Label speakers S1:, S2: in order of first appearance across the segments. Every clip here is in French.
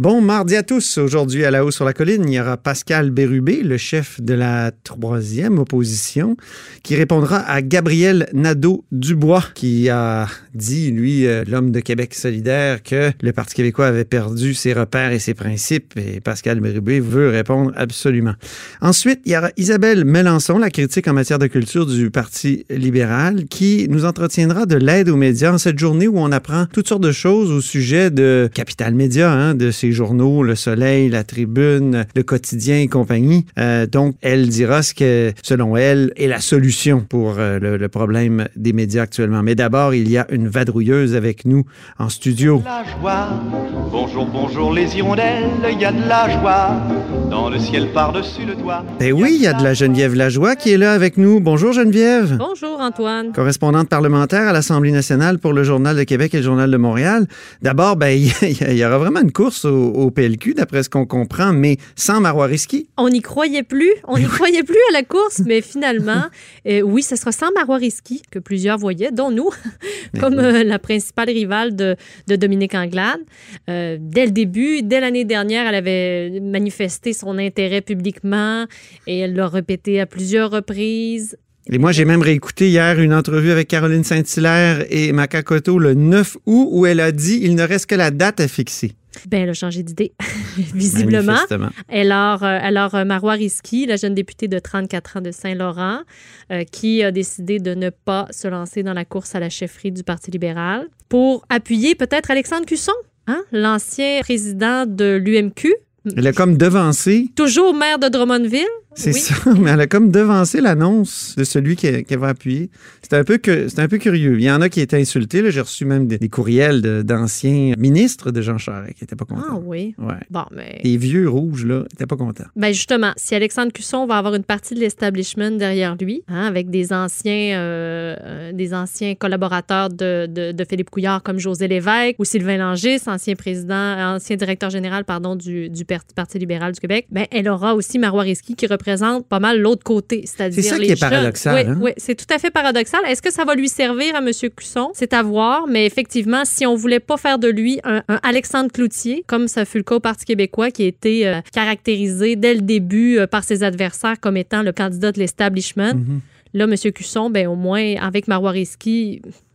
S1: Bon mardi à tous. Aujourd'hui, à la haut sur la colline, il y aura Pascal Bérubé, le chef de la troisième opposition, qui répondra à Gabriel Nadeau-Dubois, qui a dit, lui, euh, l'homme de Québec solidaire, que le Parti québécois avait perdu ses repères et ses principes. Et Pascal Bérubé veut répondre absolument. Ensuite, il y aura Isabelle Melançon, la critique en matière de culture du Parti libéral, qui nous entretiendra de l'aide aux médias en cette journée où on apprend toutes sortes de choses au sujet de Capital Média, hein, de ces journaux, Le Soleil, La Tribune, Le Quotidien et compagnie. Euh, donc, elle dira ce que, selon elle, est la solution pour euh, le, problème des médias actuellement. Mais d'abord, il y a une vadrouilleuse avec nous en studio.
S2: Bonjour, bonjour les hirondelles, il y a de la joie dans le ciel par-dessus le toit.
S1: Ben oui, il y a de la Geneviève Lajoie qui est là avec nous. Bonjour Geneviève.
S3: Bonjour Antoine.
S1: Correspondante parlementaire à l'Assemblée nationale pour le Journal de Québec et le Journal de Montréal. D'abord, ben il y, aura vraiment une course au, au PLQ, d'après ce qu'on comprend, mais sans Marois Risky.
S3: On n'y croyait plus. On n'y croyait plus à la course, mais finalement, euh, oui, ce sera sans Marois Risky, que plusieurs voyaient, dont nous, comme euh, la principale rivale de, de Dominique Anglade. Euh, dès le début, dès l'année dernière, elle avait manifesté son intérêt publiquement et elle l'a répété à plusieurs reprises.
S1: Et moi, j'ai même réécouté hier une entrevue avec Caroline Saint-Hilaire et Macacoto le 9 août où elle a dit il ne reste que la date à fixer.
S3: Ben, elle a changé d'idée, visiblement. Alors, euh, alors euh, Marois Risky, la jeune députée de 34 ans de Saint-Laurent, euh, qui a décidé de ne pas se lancer dans la course à la chefferie du Parti libéral pour appuyer peut-être Alexandre Cusson, hein, l'ancien président de l'UMQ.
S1: Elle a comme devancé.
S3: Toujours maire de Drummondville?
S1: C'est oui. ça, mais elle a comme devancé l'annonce de celui qu'elle qui va appuyer. C'était un, peu que, un peu curieux. Il y en a qui étaient insultés. J'ai reçu même des, des courriels d'anciens ministres de Jean Charest qui n'étaient pas contents.
S3: Ah oui?
S1: Ouais.
S3: Bon, mais...
S1: Les vieux rouges, là, n'étaient pas contents.
S3: Ben justement, si Alexandre Cusson va avoir une partie de l'establishment derrière lui, hein, avec des anciens, euh, des anciens collaborateurs de, de, de, Philippe Couillard comme José Lévesque ou Sylvain Langis, ancien président, ancien directeur général, pardon, du, du Parti libéral du Québec, ben elle aura aussi Marois Risky qui représente pas mal l'autre côté, c'est-à-dire
S1: C'est ça
S3: les
S1: qui est paradoxal.
S3: Oui,
S1: hein?
S3: oui c'est tout à fait paradoxal. Est-ce que ça va lui servir à M. Cusson? C'est à voir, mais effectivement, si on voulait pas faire de lui un, un Alexandre Cloutier, comme ça fut le cas au Parti québécois, qui a été euh, caractérisé dès le début euh, par ses adversaires comme étant le candidat de l'establishment,
S1: Mm-hmm.
S3: Là, M. Cusson, ben, au moins, avec Marois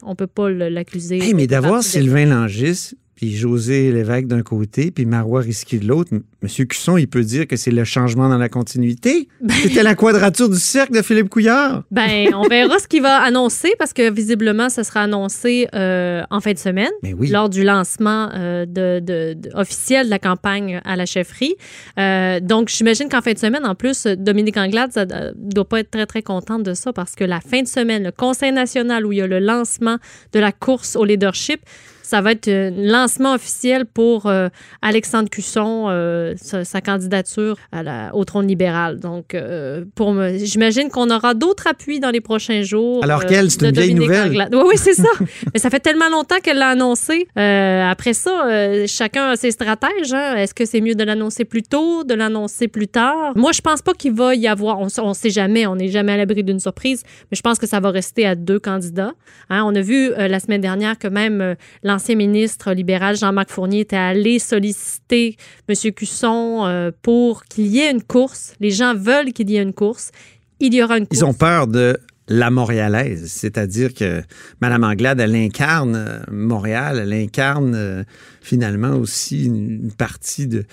S3: on peut pas l'accuser.
S1: Hey, mais d'avoir Sylvain Langis puis José Lévesque d'un côté, puis Marois Risky de l'autre, M. Cusson, il peut dire que c'est le changement dans la continuité. Ben, C'était la quadrature du cercle de Philippe Couillard.
S3: Ben, on verra ce qu'il va annoncer, parce que visiblement, ça sera annoncé euh, en fin de semaine,
S1: oui.
S3: lors du lancement euh, de, de, de, officiel de la campagne à la chefferie. Euh, donc, j'imagine qu'en fin de semaine, en plus, Dominique Anglade ne doit pas être très, très contente de ça, parce que la fin de semaine, le Conseil national où il y a le lancement de la course au leadership, ça va être un lancement officiel pour euh, Alexandre Cusson, euh, sa, sa, candidature à la, au trône libéral. Donc, euh, pour j'imagine qu'on aura d'autres appuis dans les prochains jours.
S1: Alors qu'elle, c'est une vieille nouvelle.
S3: Anglade. Oui, oui, c'est ça. Mais ça fait tellement longtemps qu'elle l'a annoncé. après ça, chacun a ses stratèges. Hein. Est-ce que c'est mieux de l'annoncer plus tôt, de l'annoncer plus tard? Moi, je pense pas qu'il va y avoir, on ne sait jamais, on n'est jamais à l'abri d'une surprise, mais je pense que ça va rester à deux candidats. Hein. On a vu la semaine dernière que même l'ancien ministre libéral Jean-Marc Fournier était allé solliciter M. Cusson euh, pour qu'il y ait une course. Les gens veulent qu'il y ait une course. Il y aura une course.
S1: Ils ont peur de la montréalaise, c'est-à-dire que Mme Anglade, elle incarne euh, Montréal, elle incarne euh, finalement aussi une partie de,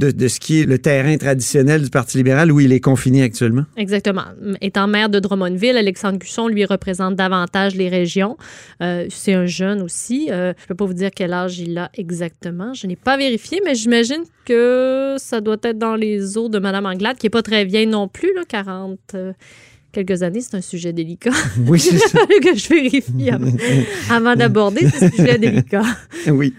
S1: ce qui est le terrain traditionnel du Parti libéral où il est confiné actuellement.
S3: Exactement. Étant maire de Drummondville, Alexandre Cusson lui représente davantage les régions. Euh, c'est un jeune aussi. Je ne peux pas vous dire quel âge il a exactement. Je n'ai pas vérifié, mais j'imagine que ça doit être dans les eaux de Mme Anglade, qui n'est pas très vieille non plus, là, 40 quelques années, c'est un sujet délicat.
S1: Oui, c'est ça.
S3: que je vérifie avant, avant d'aborder ce sujet délicat.
S1: Oui,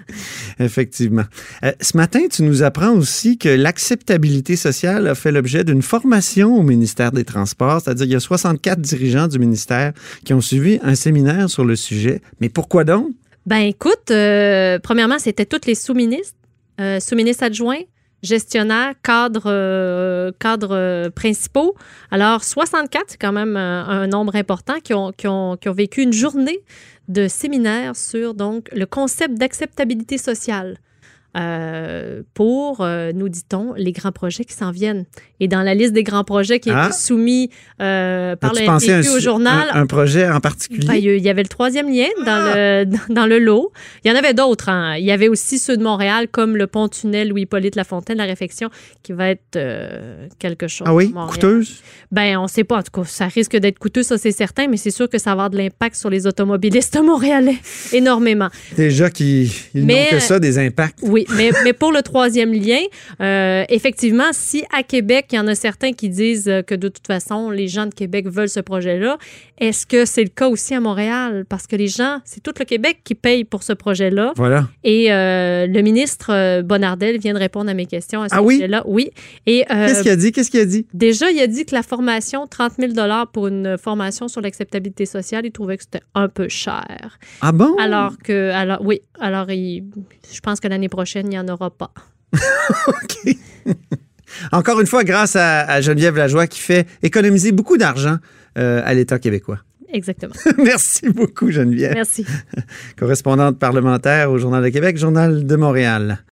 S1: effectivement. Euh, ce matin, tu nous apprends aussi que l'acceptabilité sociale a fait l'objet d'une formation au ministère des Transports, c'est-à-dire qu'il y a 64 dirigeants du ministère qui ont suivi un séminaire sur le sujet. Mais pourquoi donc?
S3: Ben écoute, euh, premièrement, c'était tous les sous-ministres, euh, sous-ministres adjoints, gestionnaires, cadres, euh, cadres principaux. Alors, 64, c'est quand même un, un nombre important qui ont, vécu une journée de séminaire sur le concept d'acceptabilité sociale. Euh, pour, euh, nous dit-on, les grands projets qui s'en viennent. Et dans la liste des grands projets qui
S1: Ah.
S3: étaient soumis euh, par le NPQ au journal,
S1: un, un projet en particulier?
S3: ben, il y avait le troisième lien dans, le, dans le lot. Il y en avait d'autres. hein. Il y avait aussi ceux de Montréal, comme le pont-tunnel Louis-Hippolyte Lafontaine, la réfection, qui va être euh, quelque chose.
S1: ah oui, coûteuse?
S3: Ben, on sait pas. En tout cas, ça risque d'être coûteux, ça, c'est certain, mais c'est sûr que ça va avoir de l'impact sur les automobilistes montréalais. Énormément.
S1: Déjà qu'ils n'ont que ça, des impacts.
S3: Oui, mais, mais pour le troisième lien, euh, effectivement, si à Québec, il y en a certains qui disent euh, que de toute façon, les gens de Québec veulent ce projet-là, est-ce que c'est le cas aussi à Montréal? Parce que les gens, c'est tout le Québec qui paye pour ce projet-là.
S1: Voilà.
S3: Et euh, le ministre Bonardel vient de répondre à mes questions à ce
S1: Ah oui?
S3: sujet-là. Oui. Et euh,
S1: Qu'est-ce qu'il a dit? Qu'est-ce qu'il a dit?
S3: déjà, il a dit que la formation, 30 000 pour une formation sur l'acceptabilité sociale, il trouvait que c'était un peu cher.
S1: Ah bon?
S3: Alors que, alors, oui, alors il- je pense que l'année prochaine, il n'y en aura pas.
S1: OK. Encore une fois, grâce à, à Geneviève Lajoie qui fait économiser beaucoup d'argent euh, à l'État québécois.
S3: Exactement.
S1: Merci beaucoup, Geneviève.
S3: Merci.
S1: Correspondante parlementaire au Journal de Québec, Journal de Montréal.